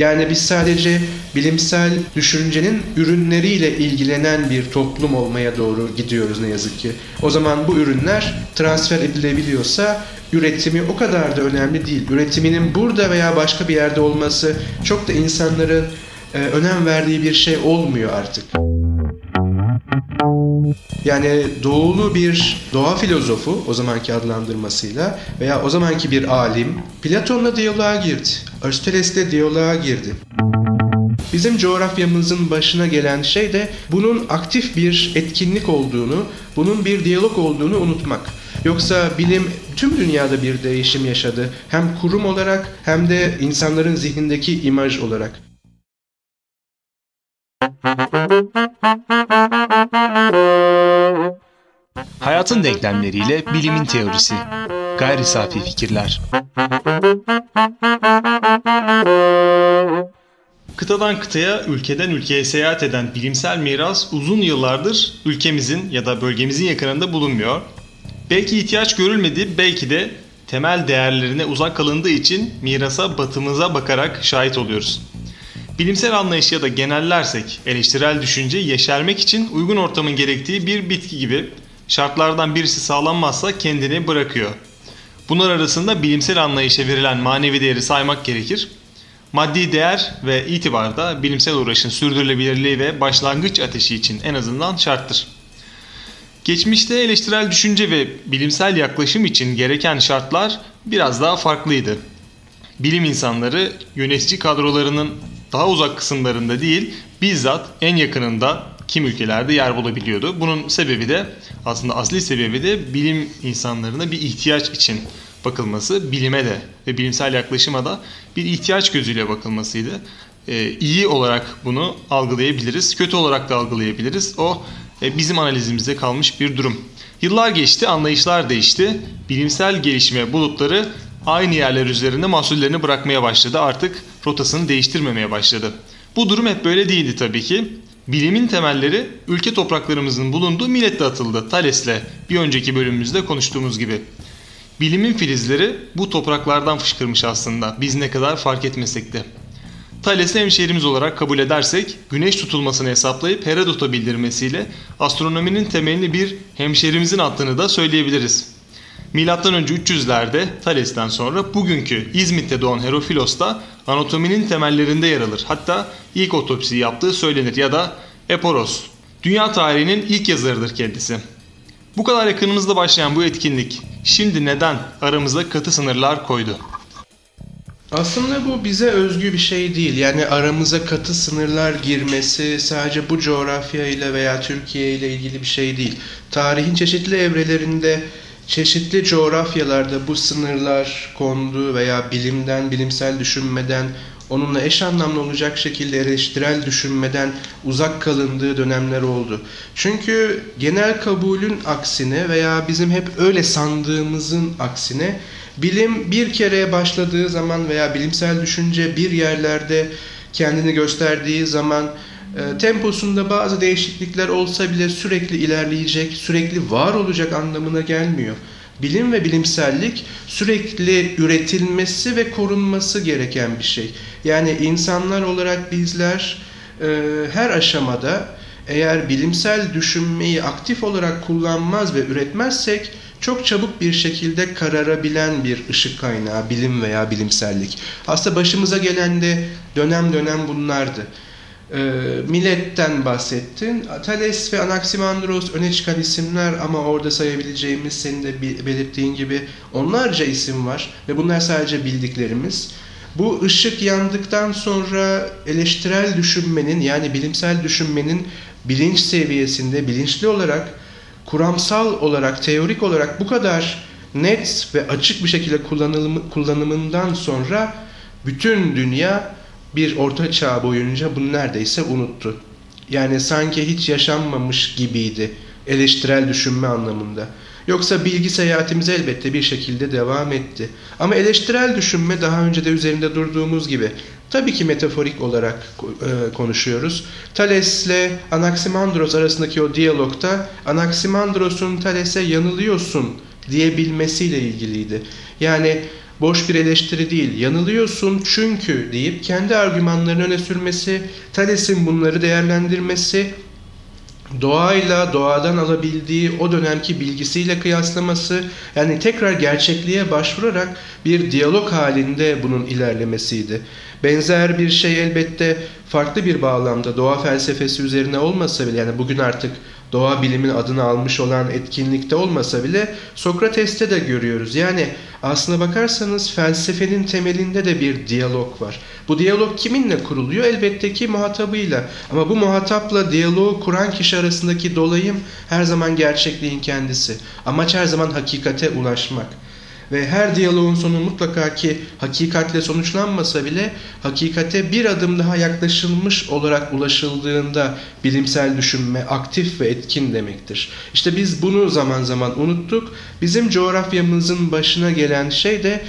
Yani biz sadece bilimsel düşüncenin ürünleriyle ilgilenen bir toplum olmaya doğru gidiyoruz ne yazık ki. O zaman bu ürünler transfer edilebiliyorsa üretimi o kadar da önemli değil. Üretiminin burada veya başka bir yerde olması çok da insanların e, önem verdiği bir şey olmuyor artık. Yani doğulu bir doğa filozofu o zamanki adlandırmasıyla veya o zamanki bir alim Platon'la diyaloğa girdi. Aristoteles'le diyaloğa girdi. Bizim coğrafyamızın başına gelen şey de bunun aktif bir etkinlik olduğunu, bunun bir diyalog olduğunu unutmak. Yoksa bilim tüm dünyada bir değişim yaşadı. Hem kurum olarak hem de insanların zihnindeki imaj olarak. Hayatın denklemleriyle bilimin teorisi. Gayri safi fikirler. Kıtadan kıtaya, ülkeden ülkeye seyahat eden bilimsel miras uzun yıllardır ülkemizin ya da bölgemizin yakınında bulunmuyor. Belki ihtiyaç görülmedi, belki de temel değerlerine uzak kalındığı için mirasa batımıza bakarak şahit oluyoruz. Bilimsel anlayış ya da genellersek eleştirel düşünce yeşermek için uygun ortamın gerektiği bir bitki gibi şartlardan birisi sağlanmazsa kendini bırakıyor. Bunlar arasında bilimsel anlayışa verilen manevi değeri saymak gerekir. Maddi değer ve itibar da bilimsel uğraşın sürdürülebilirliği ve başlangıç ateşi için en azından şarttır. Geçmişte eleştirel düşünce ve bilimsel yaklaşım için gereken şartlar biraz daha farklıydı. Bilim insanları yönetici kadrolarının daha uzak kısımlarında değil bizzat en yakınında kim ülkelerde yer bulabiliyordu. Bunun sebebi de aslında asli sebebi de bilim insanlarına bir ihtiyaç için bakılması, bilime de ve bilimsel yaklaşıma da bir ihtiyaç gözüyle bakılmasıydı. Ee, iyi olarak bunu algılayabiliriz, kötü olarak da algılayabiliriz. O e, bizim analizimizde kalmış bir durum. Yıllar geçti, anlayışlar değişti. Bilimsel gelişme bulutları aynı yerler üzerinde mahsullerini bırakmaya başladı. Artık rotasını değiştirmemeye başladı. Bu durum hep böyle değildi tabii ki. Bilimin temelleri ülke topraklarımızın bulunduğu milletle atıldı. Thales'le bir önceki bölümümüzde konuştuğumuz gibi. Bilimin filizleri bu topraklardan fışkırmış aslında. Biz ne kadar fark etmesek de. Thales'i hemşehrimiz olarak kabul edersek güneş tutulmasını hesaplayıp Herodot'a bildirmesiyle astronominin temelini bir hemşehrimizin attığını da söyleyebiliriz. Milattan önce 300'lerde Thales'ten sonra bugünkü İzmit'te doğan Herofilos da anatominin temellerinde yer alır. Hatta ilk otopsi yaptığı söylenir ya da Eporos. Dünya tarihinin ilk yazarıdır kendisi. Bu kadar yakınımızda başlayan bu etkinlik şimdi neden aramıza katı sınırlar koydu? Aslında bu bize özgü bir şey değil. Yani aramıza katı sınırlar girmesi sadece bu coğrafya ile veya Türkiye ile ilgili bir şey değil. Tarihin çeşitli evrelerinde çeşitli coğrafyalarda bu sınırlar kondu veya bilimden, bilimsel düşünmeden, onunla eş anlamlı olacak şekilde eleştirel düşünmeden uzak kalındığı dönemler oldu. Çünkü genel kabulün aksine veya bizim hep öyle sandığımızın aksine bilim bir kere başladığı zaman veya bilimsel düşünce bir yerlerde kendini gösterdiği zaman temposunda bazı değişiklikler olsa bile sürekli ilerleyecek, sürekli var olacak anlamına gelmiyor. Bilim ve bilimsellik sürekli üretilmesi ve korunması gereken bir şey. Yani insanlar olarak bizler e, her aşamada eğer bilimsel düşünmeyi aktif olarak kullanmaz ve üretmezsek çok çabuk bir şekilde kararabilen bir ışık kaynağı bilim veya bilimsellik. Aslında başımıza gelen de dönem dönem bunlardı. E, Milet'ten bahsettin. Thales ve Anaximandros öne çıkan isimler ama orada sayabileceğimiz senin de belirttiğin gibi onlarca isim var ve bunlar sadece bildiklerimiz. Bu ışık yandıktan sonra eleştirel düşünmenin yani bilimsel düşünmenin bilinç seviyesinde bilinçli olarak kuramsal olarak teorik olarak bu kadar net ve açık bir şekilde kullanılımı, kullanımından sonra bütün dünya bir orta çağ boyunca bunu neredeyse unuttu. Yani sanki hiç yaşanmamış gibiydi eleştirel düşünme anlamında. Yoksa bilgi seyahatimiz elbette bir şekilde devam etti. Ama eleştirel düşünme daha önce de üzerinde durduğumuz gibi tabii ki metaforik olarak e, konuşuyoruz. Thales'le Anaximandros arasındaki o diyalogta Anaximandros'un Thales'e yanılıyorsun diyebilmesiyle ilgiliydi. Yani boş bir eleştiri değil. Yanılıyorsun çünkü deyip kendi argümanlarını öne sürmesi, Thales'in bunları değerlendirmesi, doğayla, doğadan alabildiği o dönemki bilgisiyle kıyaslaması, yani tekrar gerçekliğe başvurarak bir diyalog halinde bunun ilerlemesiydi. Benzer bir şey elbette farklı bir bağlamda doğa felsefesi üzerine olmasa bile yani bugün artık doğa bilimin adını almış olan etkinlikte olmasa bile Sokrates'te de görüyoruz. Yani aslına bakarsanız felsefenin temelinde de bir diyalog var. Bu diyalog kiminle kuruluyor? Elbette ki muhatabıyla. Ama bu muhatapla diyaloğu kuran kişi arasındaki dolayım her zaman gerçekliğin kendisi. Amaç her zaman hakikate ulaşmak. Ve her diyaloğun sonu mutlaka ki hakikatle sonuçlanmasa bile hakikate bir adım daha yaklaşılmış olarak ulaşıldığında bilimsel düşünme aktif ve etkin demektir. İşte biz bunu zaman zaman unuttuk. Bizim coğrafyamızın başına gelen şey de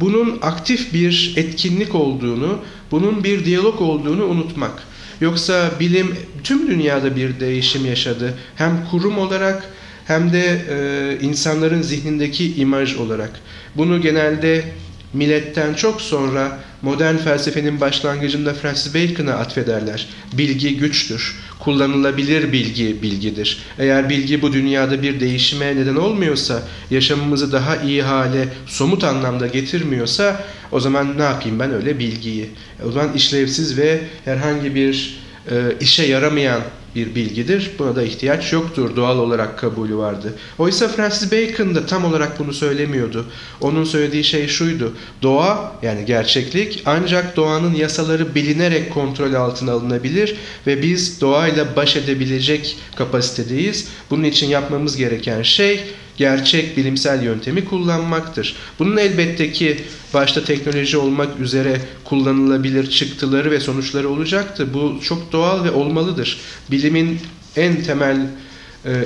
bunun aktif bir etkinlik olduğunu, bunun bir diyalog olduğunu unutmak. Yoksa bilim tüm dünyada bir değişim yaşadı. Hem kurum olarak hem de e, insanların zihnindeki imaj olarak. Bunu genelde milletten çok sonra modern felsefenin başlangıcında Francis Bacon'a atfederler. Bilgi güçtür. Kullanılabilir bilgi bilgidir. Eğer bilgi bu dünyada bir değişime neden olmuyorsa, yaşamımızı daha iyi hale somut anlamda getirmiyorsa o zaman ne yapayım ben öyle bilgiyi? O zaman işlevsiz ve herhangi bir e, işe yaramayan bir bilgidir. Buna da ihtiyaç yoktur. Doğal olarak kabulü vardı. Oysa Francis Bacon da tam olarak bunu söylemiyordu. Onun söylediği şey şuydu. Doğa yani gerçeklik ancak doğanın yasaları bilinerek kontrol altına alınabilir ve biz doğayla baş edebilecek kapasitedeyiz. Bunun için yapmamız gereken şey gerçek bilimsel yöntemi kullanmaktır. Bunun elbette ki başta teknoloji olmak üzere kullanılabilir çıktıları ve sonuçları olacaktı. Bu çok doğal ve olmalıdır. Bilimin en temel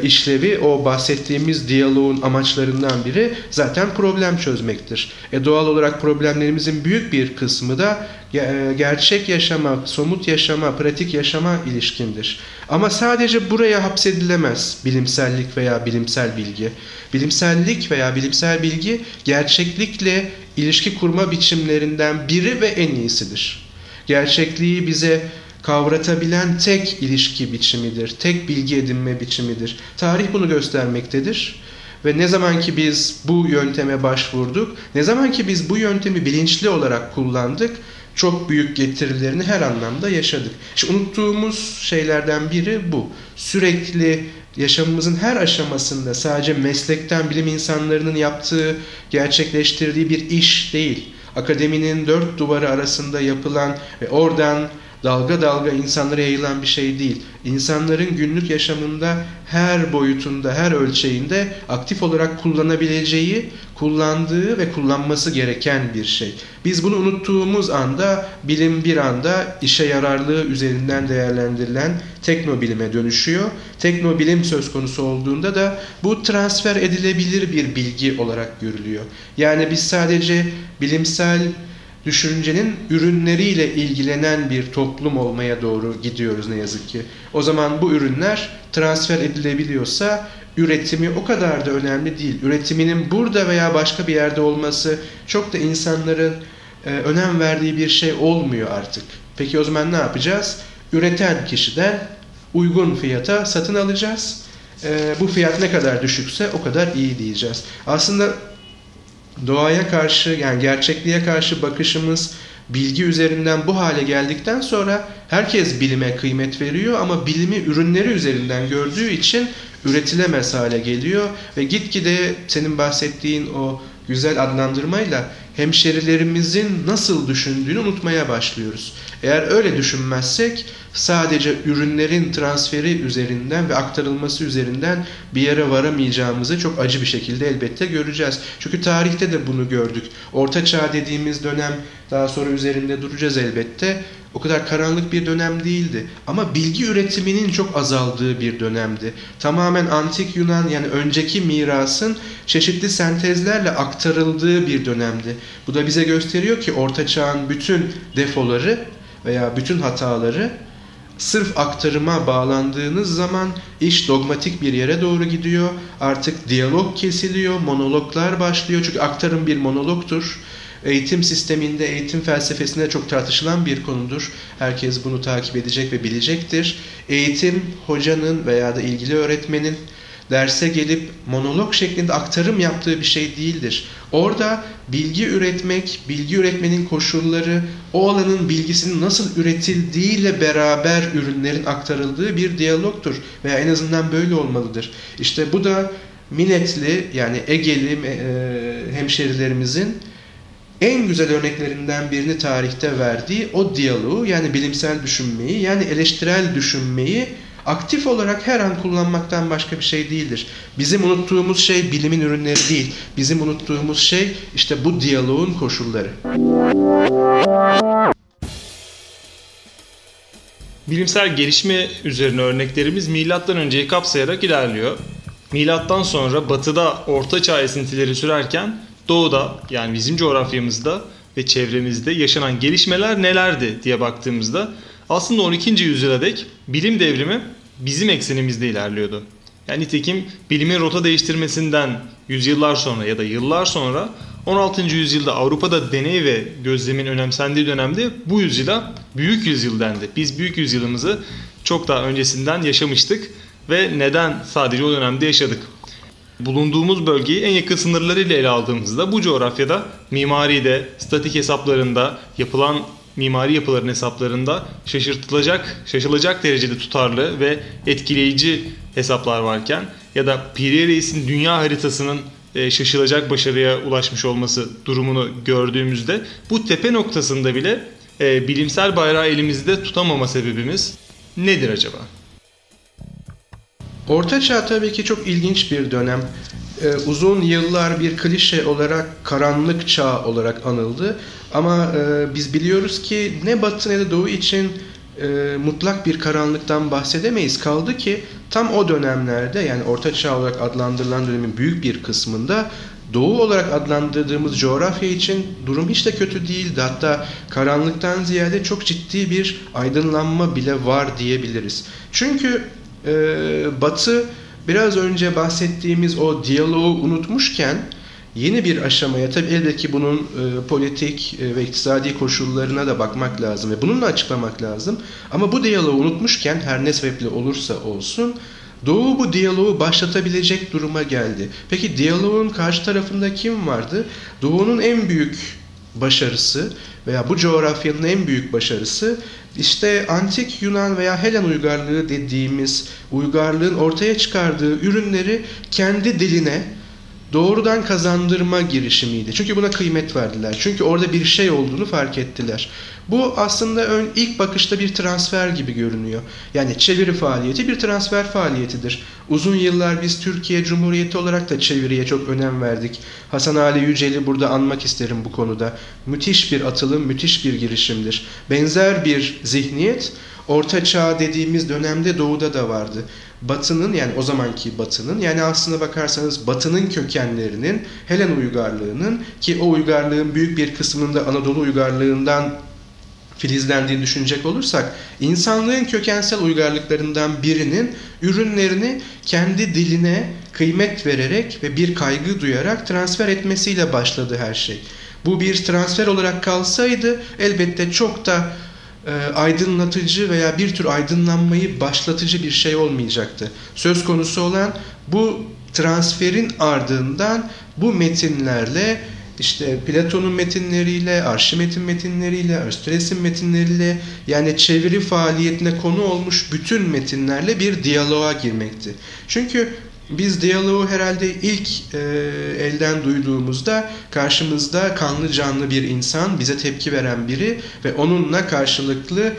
işlevi o bahsettiğimiz diyaloğun amaçlarından biri zaten problem çözmektir. E doğal olarak problemlerimizin büyük bir kısmı da e, gerçek yaşama, somut yaşama, pratik yaşama ilişkindir. Ama sadece buraya hapsedilemez bilimsellik veya bilimsel bilgi. Bilimsellik veya bilimsel bilgi gerçeklikle ilişki kurma biçimlerinden biri ve en iyisidir. Gerçekliği bize kavratabilen tek ilişki biçimidir, tek bilgi edinme biçimidir. Tarih bunu göstermektedir. Ve ne zaman ki biz bu yönteme başvurduk, ne zaman ki biz bu yöntemi bilinçli olarak kullandık, çok büyük getirilerini her anlamda yaşadık. İşte unuttuğumuz şeylerden biri bu. Sürekli yaşamımızın her aşamasında sadece meslekten bilim insanlarının yaptığı, gerçekleştirdiği bir iş değil. Akademinin dört duvarı arasında yapılan ve oradan dalga dalga insanlara yayılan bir şey değil. İnsanların günlük yaşamında her boyutunda, her ölçeğinde aktif olarak kullanabileceği, kullandığı ve kullanması gereken bir şey. Biz bunu unuttuğumuz anda bilim bir anda işe yararlığı üzerinden değerlendirilen teknobilime dönüşüyor. Teknobilim söz konusu olduğunda da bu transfer edilebilir bir bilgi olarak görülüyor. Yani biz sadece bilimsel düşüncenin ürünleriyle ilgilenen bir toplum olmaya doğru gidiyoruz ne yazık ki. O zaman bu ürünler transfer edilebiliyorsa üretimi o kadar da önemli değil. Üretiminin burada veya başka bir yerde olması çok da insanların e, önem verdiği bir şey olmuyor artık. Peki o zaman ne yapacağız? Üreten kişiden uygun fiyata satın alacağız. E, bu fiyat ne kadar düşükse o kadar iyi diyeceğiz. Aslında doğaya karşı yani gerçekliğe karşı bakışımız bilgi üzerinden bu hale geldikten sonra herkes bilime kıymet veriyor ama bilimi ürünleri üzerinden gördüğü için üretilemez hale geliyor ve gitgide senin bahsettiğin o güzel adlandırmayla hemşerilerimizin nasıl düşündüğünü unutmaya başlıyoruz. Eğer öyle düşünmezsek sadece ürünlerin transferi üzerinden ve aktarılması üzerinden bir yere varamayacağımızı çok acı bir şekilde elbette göreceğiz. Çünkü tarihte de bunu gördük. Orta çağ dediğimiz dönem daha sonra üzerinde duracağız elbette. O kadar karanlık bir dönem değildi. Ama bilgi üretiminin çok azaldığı bir dönemdi. Tamamen antik Yunan yani önceki mirasın çeşitli sentezlerle aktarıldığı bir dönemdi. Bu da bize gösteriyor ki Orta Çağ'ın bütün defoları veya bütün hataları sırf aktarıma bağlandığınız zaman iş dogmatik bir yere doğru gidiyor. Artık diyalog kesiliyor, monologlar başlıyor. Çünkü aktarım bir monologtur. eğitim sisteminde, eğitim felsefesinde çok tartışılan bir konudur. Herkes bunu takip edecek ve bilecektir. Eğitim hocanın veya da ilgili öğretmenin derse gelip monolog şeklinde aktarım yaptığı bir şey değildir. Orada bilgi üretmek, bilgi üretmenin koşulları, o alanın bilgisinin nasıl üretildiğiyle beraber ürünlerin aktarıldığı bir diyalogtur. Veya en azından böyle olmalıdır. İşte bu da Minetli yani Egeli e, hemşerilerimizin en güzel örneklerinden birini tarihte verdiği o diyaloğu yani bilimsel düşünmeyi yani eleştirel düşünmeyi aktif olarak her an kullanmaktan başka bir şey değildir. Bizim unuttuğumuz şey bilimin ürünleri değil. Bizim unuttuğumuz şey işte bu diyaloğun koşulları. Bilimsel gelişme üzerine örneklerimiz milattan önceyi kapsayarak ilerliyor. Milattan sonra batıda orta çağ esintileri sürerken doğuda yani bizim coğrafyamızda ve çevremizde yaşanan gelişmeler nelerdi diye baktığımızda aslında 12. yüzyıla dek bilim devrimi bizim eksenimizde ilerliyordu. Yani nitekim bilimin rota değiştirmesinden yüzyıllar sonra ya da yıllar sonra 16. yüzyılda Avrupa'da deney ve gözlemin önemsendiği dönemde bu yüzyıla büyük yüzyıl dendi. Biz büyük yüzyılımızı çok daha öncesinden yaşamıştık ve neden sadece o dönemde yaşadık? Bulunduğumuz bölgeyi en yakın sınırlarıyla ele aldığımızda bu coğrafyada mimaride, statik hesaplarında, yapılan mimari yapıların hesaplarında şaşırtılacak, şaşılacak derecede tutarlı ve etkileyici hesaplar varken ya da Piri Reis'in dünya haritasının e, şaşılacak başarıya ulaşmış olması durumunu gördüğümüzde bu tepe noktasında bile e, bilimsel bayrağı elimizde tutamama sebebimiz nedir acaba? Orta Çağ tabii ki çok ilginç bir dönem. Ee, uzun yıllar bir klişe olarak karanlık çağ olarak anıldı. Ama e, biz biliyoruz ki ne batı ne de doğu için e, mutlak bir karanlıktan bahsedemeyiz. Kaldı ki tam o dönemlerde yani Orta Çağ olarak adlandırılan dönemin büyük bir kısmında Doğu olarak adlandırdığımız coğrafya için durum hiç de kötü değildi. Hatta karanlıktan ziyade çok ciddi bir aydınlanma bile var diyebiliriz. Çünkü e, Batı biraz önce bahsettiğimiz o diyaloğu unutmuşken yeni bir aşamaya tabi elbette ki bunun e, politik e, ve iktisadi koşullarına da bakmak lazım ve bununla açıklamak lazım. Ama bu diyaloğu unutmuşken her ne sebeple olursa olsun Doğu bu diyaloğu başlatabilecek duruma geldi. Peki diyaloğun karşı tarafında kim vardı? Doğu'nun en büyük başarısı veya bu coğrafyanın en büyük başarısı işte antik Yunan veya Helen uygarlığı dediğimiz uygarlığın ortaya çıkardığı ürünleri kendi diline doğrudan kazandırma girişimiydi. Çünkü buna kıymet verdiler. Çünkü orada bir şey olduğunu fark ettiler. Bu aslında ön, ilk bakışta bir transfer gibi görünüyor. Yani çeviri faaliyeti bir transfer faaliyetidir. Uzun yıllar biz Türkiye Cumhuriyeti olarak da çeviriye çok önem verdik. Hasan Ali Yücel'i burada anmak isterim bu konuda. Müthiş bir atılım, müthiş bir girişimdir. Benzer bir zihniyet Orta Çağ dediğimiz dönemde doğuda da vardı. Batı'nın yani o zamanki Batı'nın yani aslına bakarsanız Batı'nın kökenlerinin Helen uygarlığının ki o uygarlığın büyük bir kısmında Anadolu uygarlığından filizlendiğini düşünecek olursak insanlığın kökensel uygarlıklarından birinin ürünlerini kendi diline kıymet vererek ve bir kaygı duyarak transfer etmesiyle başladı her şey. Bu bir transfer olarak kalsaydı elbette çok da e, aydınlatıcı veya bir tür aydınlanmayı başlatıcı bir şey olmayacaktı. Söz konusu olan bu transferin ardından bu metinlerle işte Platon'un metinleriyle, Arşimet'in metinleriyle, Aristoteles'in metinleriyle yani çeviri faaliyetine konu olmuş bütün metinlerle bir diyaloğa girmekti. Çünkü biz diyaloğu herhalde ilk e, elden duyduğumuzda karşımızda kanlı canlı bir insan, bize tepki veren biri ve onunla karşılıklı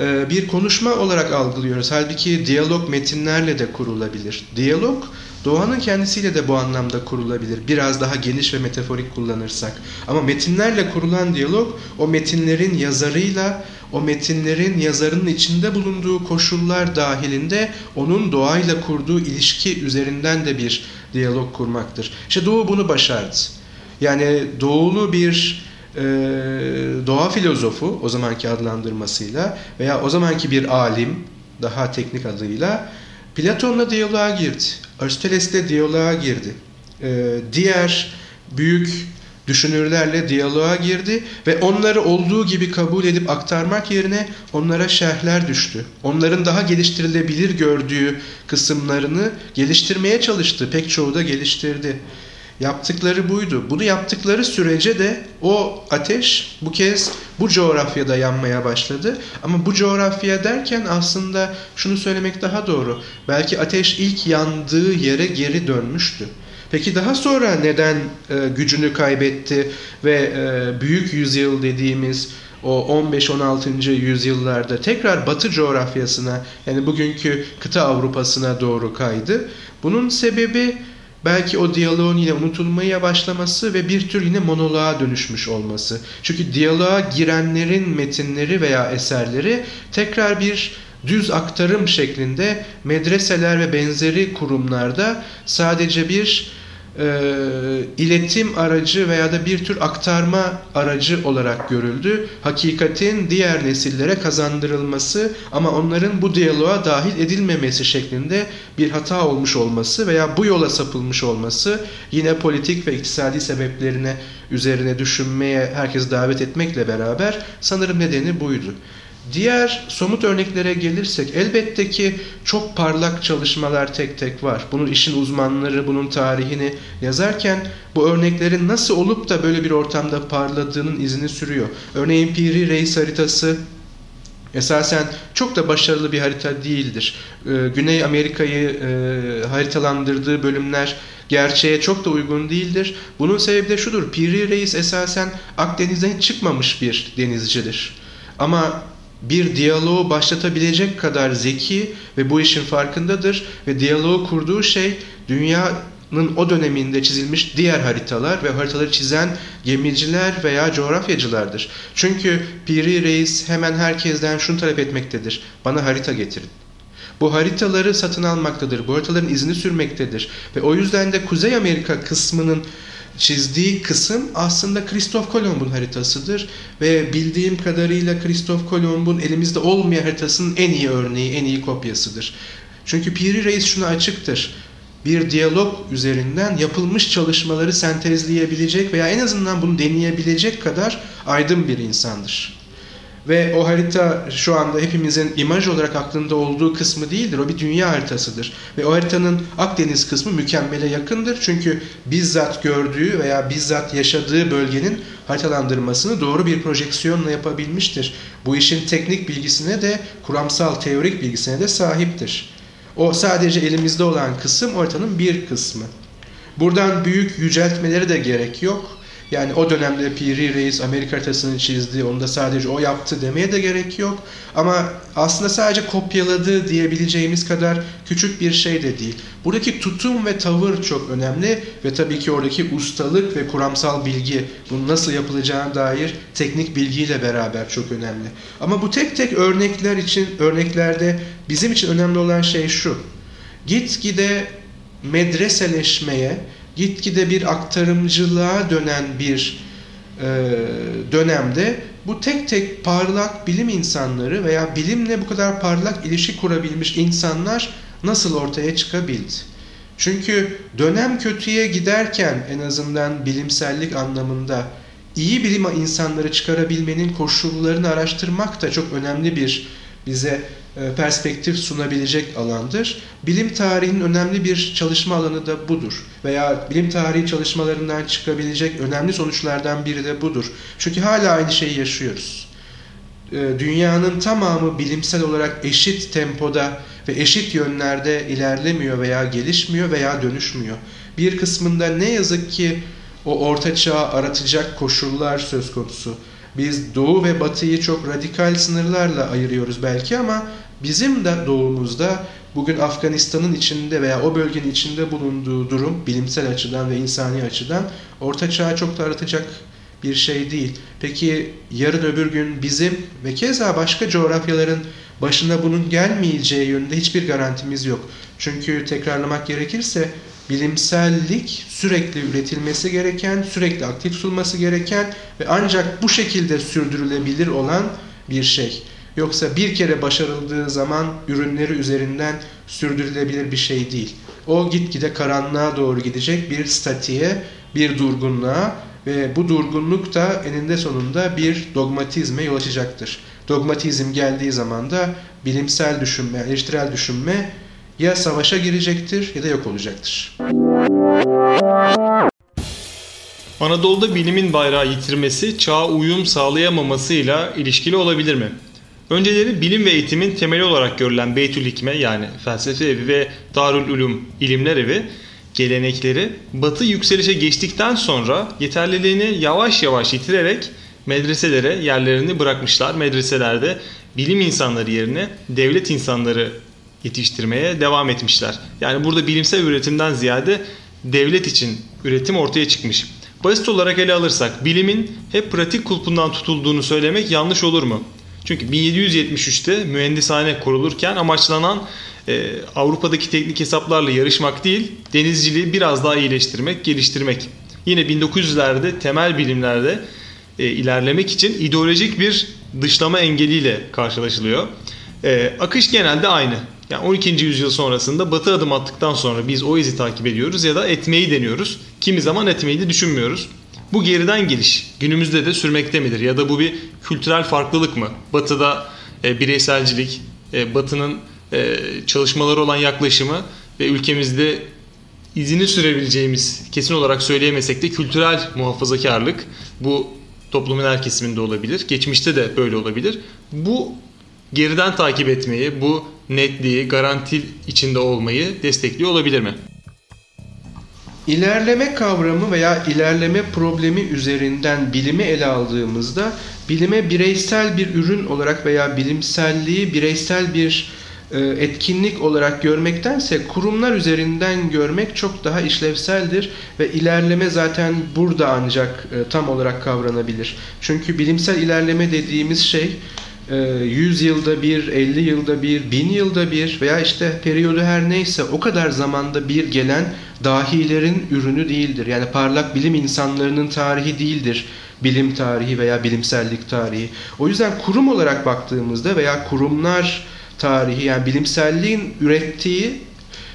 e, bir konuşma olarak algılıyoruz. Halbuki diyalog metinlerle de kurulabilir. Diyalog doğanın kendisiyle de bu anlamda kurulabilir. Biraz daha geniş ve metaforik kullanırsak. Ama metinlerle kurulan diyalog o metinlerin yazarıyla o metinlerin yazarının içinde bulunduğu koşullar dahilinde onun doğayla kurduğu ilişki üzerinden de bir diyalog kurmaktır. İşte Doğu bunu başardı. Yani doğulu bir e, doğa filozofu o zamanki adlandırmasıyla veya o zamanki bir alim daha teknik adıyla Platon'la diyaloğa girdi. Aristoteles'le diyaloğa girdi. E, diğer büyük düşünürlerle diyaloğa girdi ve onları olduğu gibi kabul edip aktarmak yerine onlara şerhler düştü. Onların daha geliştirilebilir gördüğü kısımlarını geliştirmeye çalıştı. Pek çoğu da geliştirdi. Yaptıkları buydu. Bunu yaptıkları sürece de o ateş bu kez bu coğrafyada yanmaya başladı. Ama bu coğrafya derken aslında şunu söylemek daha doğru. Belki ateş ilk yandığı yere geri dönmüştü. Peki daha sonra neden e, gücünü kaybetti ve e, büyük yüzyıl dediğimiz o 15-16. yüzyıllarda tekrar Batı coğrafyasına yani bugünkü kıta Avrupa'sına doğru kaydı? Bunun sebebi belki o diyaloğun yine unutulmaya başlaması ve bir tür yine monoloğa dönüşmüş olması. Çünkü diyaloğa girenlerin metinleri veya eserleri tekrar bir düz aktarım şeklinde medreseler ve benzeri kurumlarda sadece bir e, iletim aracı veya da bir tür aktarma aracı olarak görüldü. Hakikatin diğer nesillere kazandırılması ama onların bu diyaloğa dahil edilmemesi şeklinde bir hata olmuş olması veya bu yola sapılmış olması yine politik ve iktisadi sebeplerine üzerine düşünmeye herkes davet etmekle beraber sanırım nedeni buydu. Diğer somut örneklere gelirsek elbette ki çok parlak çalışmalar tek tek var. Bunun işin uzmanları bunun tarihini yazarken bu örneklerin nasıl olup da böyle bir ortamda parladığının izini sürüyor. Örneğin Piri Reis haritası esasen çok da başarılı bir harita değildir. Ee, Güney Amerika'yı e, haritalandırdığı bölümler gerçeğe çok da uygun değildir. Bunun sebebi de şudur. Piri Reis esasen Akdeniz'den çıkmamış bir denizcidir. Ama bir diyaloğu başlatabilecek kadar zeki ve bu işin farkındadır ve diyaloğu kurduğu şey dünyanın o döneminde çizilmiş diğer haritalar ve haritaları çizen gemiciler veya coğrafyacılardır. Çünkü Piri Reis hemen herkesten şunu talep etmektedir. Bana harita getirin. Bu haritaları satın almaktadır. Bu haritaların izini sürmektedir. Ve o yüzden de Kuzey Amerika kısmının çizdiği kısım aslında Kristof Kolomb'un haritasıdır ve bildiğim kadarıyla Kristof Kolomb'un elimizde olmayan haritasının en iyi örneği, en iyi kopyasıdır. Çünkü Piri Reis şuna açıktır. Bir diyalog üzerinden yapılmış çalışmaları sentezleyebilecek veya en azından bunu deneyebilecek kadar aydın bir insandır. Ve o harita şu anda hepimizin imaj olarak aklında olduğu kısmı değildir. O bir dünya haritasıdır. Ve o haritanın Akdeniz kısmı mükemmele yakındır. Çünkü bizzat gördüğü veya bizzat yaşadığı bölgenin haritalandırmasını doğru bir projeksiyonla yapabilmiştir. Bu işin teknik bilgisine de kuramsal teorik bilgisine de sahiptir. O sadece elimizde olan kısım haritanın bir kısmı. Buradan büyük yüceltmeleri de gerek yok. Yani o dönemde Piri Reis Amerika haritasını çizdi, onu da sadece o yaptı demeye de gerek yok. Ama aslında sadece kopyaladı diyebileceğimiz kadar küçük bir şey de değil. Buradaki tutum ve tavır çok önemli ve tabii ki oradaki ustalık ve kuramsal bilgi, bunun nasıl yapılacağına dair teknik bilgiyle beraber çok önemli. Ama bu tek tek örnekler için, örneklerde bizim için önemli olan şey şu. Gitgide medreseleşmeye, gitgide bir aktarımcılığa dönen bir e, dönemde bu tek tek parlak bilim insanları veya bilimle bu kadar parlak ilişki kurabilmiş insanlar nasıl ortaya çıkabildi? Çünkü dönem kötüye giderken en azından bilimsellik anlamında iyi bilim insanları çıkarabilmenin koşullarını araştırmak da çok önemli bir bize perspektif sunabilecek alandır. Bilim tarihinin önemli bir çalışma alanı da budur. Veya bilim tarihi çalışmalarından çıkabilecek önemli sonuçlardan biri de budur. Çünkü hala aynı şeyi yaşıyoruz. E, dünyanın tamamı bilimsel olarak eşit tempoda ve eşit yönlerde ilerlemiyor veya gelişmiyor veya dönüşmüyor. Bir kısmında ne yazık ki o orta çağı aratacak koşullar söz konusu. Biz doğu ve batıyı çok radikal sınırlarla ayırıyoruz belki ama bizim de doğumuzda bugün Afganistan'ın içinde veya o bölgenin içinde bulunduğu durum bilimsel açıdan ve insani açıdan orta çağı çok da aratacak bir şey değil. Peki yarın öbür gün bizim ve keza başka coğrafyaların başına bunun gelmeyeceği yönünde hiçbir garantimiz yok. Çünkü tekrarlamak gerekirse bilimsellik sürekli üretilmesi gereken, sürekli aktif tutulması gereken ve ancak bu şekilde sürdürülebilir olan bir şey. Yoksa bir kere başarıldığı zaman ürünleri üzerinden sürdürülebilir bir şey değil. O gitgide karanlığa doğru gidecek bir statiğe, bir durgunluğa Ve bu durgunluk da eninde sonunda bir dogmatizme yol açacaktır. Dogmatizm geldiği zaman da bilimsel düşünme, eleştirel düşünme ya savaşa girecektir ya da yok olacaktır. Anadolu'da bilimin bayrağı yitirmesi çağa uyum sağlayamamasıyla ilişkili olabilir mi? Önceleri bilim ve eğitimin temeli olarak görülen Beytül Hikme yani felsefe evi ve Darül Ulum ilimler evi gelenekleri batı yükselişe geçtikten sonra yeterliliğini yavaş yavaş yitirerek medreselere yerlerini bırakmışlar. Medreselerde bilim insanları yerine devlet insanları yetiştirmeye devam etmişler. Yani burada bilimsel üretimden ziyade devlet için üretim ortaya çıkmış. Basit olarak ele alırsak bilimin hep pratik kulpundan tutulduğunu söylemek yanlış olur mu? Çünkü 1773'te mühendishane kurulurken amaçlanan e, Avrupa'daki teknik hesaplarla yarışmak değil, denizciliği biraz daha iyileştirmek, geliştirmek. Yine 1900'lerde temel bilimlerde e, ilerlemek için ideolojik bir dışlama engeliyle karşılaşılıyor. E, akış genelde aynı. Yani 12. yüzyıl sonrasında batı adım attıktan sonra biz o izi takip ediyoruz ya da etmeyi deniyoruz. Kimi zaman etmeyi de düşünmüyoruz. Bu geriden geliş günümüzde de sürmekte midir? Ya da bu bir kültürel farklılık mı? Batı'da e, bireyselcilik, e, Batı'nın e, çalışmaları olan yaklaşımı ve ülkemizde izini sürebileceğimiz kesin olarak söyleyemesek de kültürel muhafazakarlık bu toplumun her kesiminde olabilir. Geçmişte de böyle olabilir. Bu geriden takip etmeyi, bu netliği, garanti içinde olmayı destekliyor olabilir mi? İlerleme kavramı veya ilerleme problemi üzerinden bilimi ele aldığımızda bilime bireysel bir ürün olarak veya bilimselliği bireysel bir e, etkinlik olarak görmektense kurumlar üzerinden görmek çok daha işlevseldir ve ilerleme zaten burada ancak e, tam olarak kavranabilir. Çünkü bilimsel ilerleme dediğimiz şey 100 yılda bir, 50 yılda bir, 1000 yılda bir veya işte periyodu her neyse o kadar zamanda bir gelen dahilerin ürünü değildir. Yani parlak bilim insanlarının tarihi değildir bilim tarihi veya bilimsellik tarihi. O yüzden kurum olarak baktığımızda veya kurumlar tarihi yani bilimselliğin ürettiği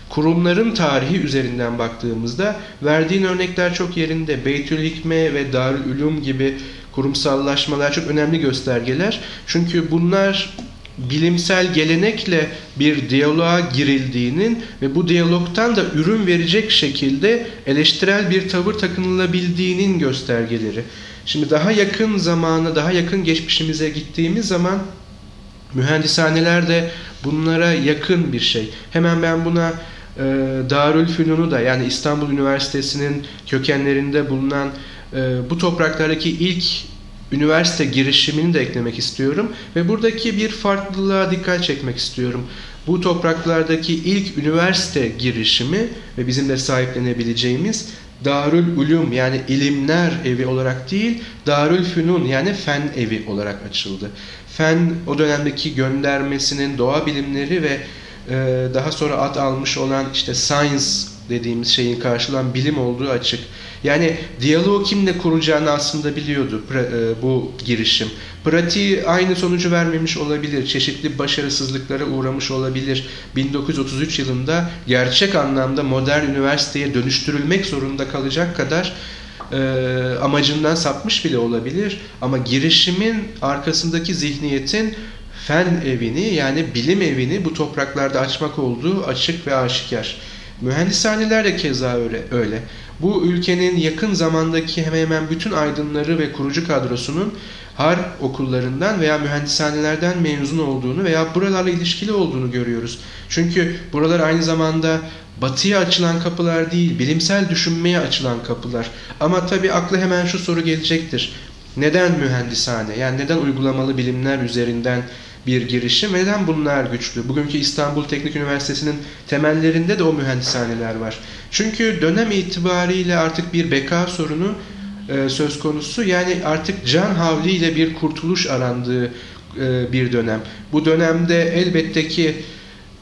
kurumların tarihi üzerinden baktığımızda verdiğin örnekler çok yerinde. Beytül Hikme ve Darül Ulum gibi kurumsallaşmalar çok önemli göstergeler. Çünkü bunlar bilimsel gelenekle bir diyaloğa girildiğinin ve bu diyalogtan da ürün verecek şekilde eleştirel bir tavır takınılabildiğinin göstergeleri. Şimdi daha yakın zamana, daha yakın geçmişimize gittiğimiz zaman mühendishaneler de bunlara yakın bir şey. Hemen ben buna Darülfünun'u da yani İstanbul Üniversitesi'nin kökenlerinde bulunan e, bu topraklardaki ilk üniversite girişimini de eklemek istiyorum ve buradaki bir farklılığa dikkat çekmek istiyorum. Bu topraklardaki ilk üniversite girişimi ve bizim de sahiplenebileceğimiz Darül Ulum yani ilimler evi olarak değil Darül Fünun yani fen evi olarak açıldı. Fen o dönemdeki göndermesinin doğa bilimleri ve e, daha sonra ad almış olan işte science dediğimiz şeyin karşılan bilim olduğu açık. Yani diyaloğu kimle kuracağını aslında biliyordu e, bu girişim. Pratiği aynı sonucu vermemiş olabilir. Çeşitli başarısızlıklara uğramış olabilir. 1933 yılında gerçek anlamda modern üniversiteye dönüştürülmek zorunda kalacak kadar e, amacından sapmış bile olabilir. Ama girişimin arkasındaki zihniyetin fen evini yani bilim evini bu topraklarda açmak olduğu açık ve aşikar. Mühendishaneler de keza öyle. öyle. Bu ülkenin yakın zamandaki hemen hemen bütün aydınları ve kurucu kadrosunun har okullarından veya mühendishanelerden mezun olduğunu veya buralarla ilişkili olduğunu görüyoruz. Çünkü buralar aynı zamanda batıya açılan kapılar değil, bilimsel düşünmeye açılan kapılar. Ama tabii aklı hemen şu soru gelecektir. Neden mühendishane? Yani neden uygulamalı bilimler üzerinden bir girişim. Neden bunlar güçlü? Bugünkü İstanbul Teknik Üniversitesi'nin temellerinde de o mühendishaneler var. Çünkü dönem itibariyle artık bir beka sorunu e, söz konusu. Yani artık can havliyle bir kurtuluş arandığı e, bir dönem. Bu dönemde elbette ki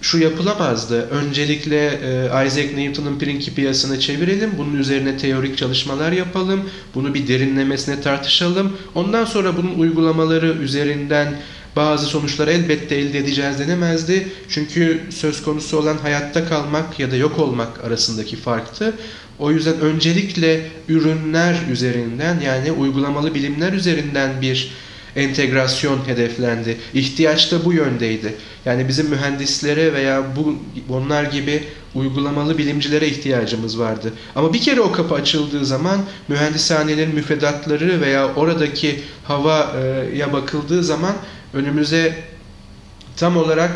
şu yapılamazdı. Öncelikle e, Isaac Newton'un Principia'sını çevirelim. Bunun üzerine teorik çalışmalar yapalım. Bunu bir derinlemesine tartışalım. Ondan sonra bunun uygulamaları üzerinden bazı sonuçlar elbette elde edeceğiz denemezdi. Çünkü söz konusu olan hayatta kalmak ya da yok olmak arasındaki farktı. O yüzden öncelikle ürünler üzerinden yani uygulamalı bilimler üzerinden bir entegrasyon hedeflendi. İhtiyaç da bu yöndeydi. Yani bizim mühendislere veya bu onlar gibi uygulamalı bilimcilere ihtiyacımız vardı. Ama bir kere o kapı açıldığı zaman mühendishanelerin müfredatları veya oradaki havaya bakıldığı zaman önümüze tam olarak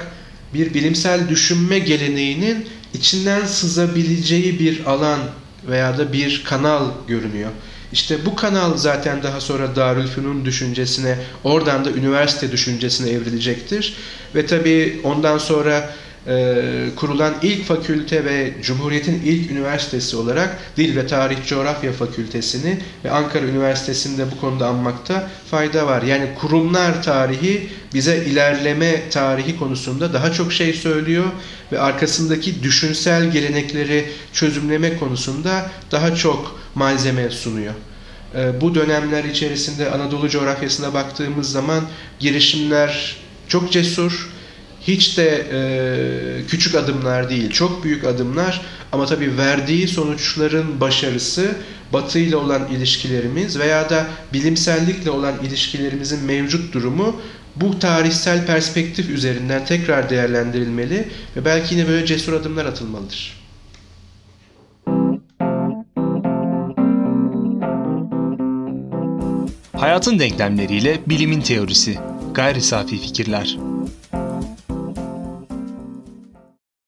bir bilimsel düşünme geleneğinin içinden sızabileceği bir alan veya da bir kanal görünüyor. İşte bu kanal zaten daha sonra Darülfünun düşüncesine, oradan da üniversite düşüncesine evrilecektir. Ve tabii ondan sonra e, kurulan ilk fakülte ve Cumhuriyet'in ilk üniversitesi olarak Dil ve Tarih Coğrafya Fakültesini ve Ankara Üniversitesi'ni de bu konuda anmakta fayda var. Yani kurumlar tarihi bize ilerleme tarihi konusunda daha çok şey söylüyor ve arkasındaki düşünsel gelenekleri çözümleme konusunda daha çok malzeme sunuyor. E, bu dönemler içerisinde Anadolu coğrafyasına baktığımız zaman girişimler çok cesur, hiç de e, küçük adımlar değil, çok büyük adımlar ama tabii verdiği sonuçların başarısı Batı ile olan ilişkilerimiz veya da bilimsellikle olan ilişkilerimizin mevcut durumu bu tarihsel perspektif üzerinden tekrar değerlendirilmeli ve belki yine böyle cesur adımlar atılmalıdır. Hayatın denklemleriyle bilimin teorisi, gayri safi fikirler.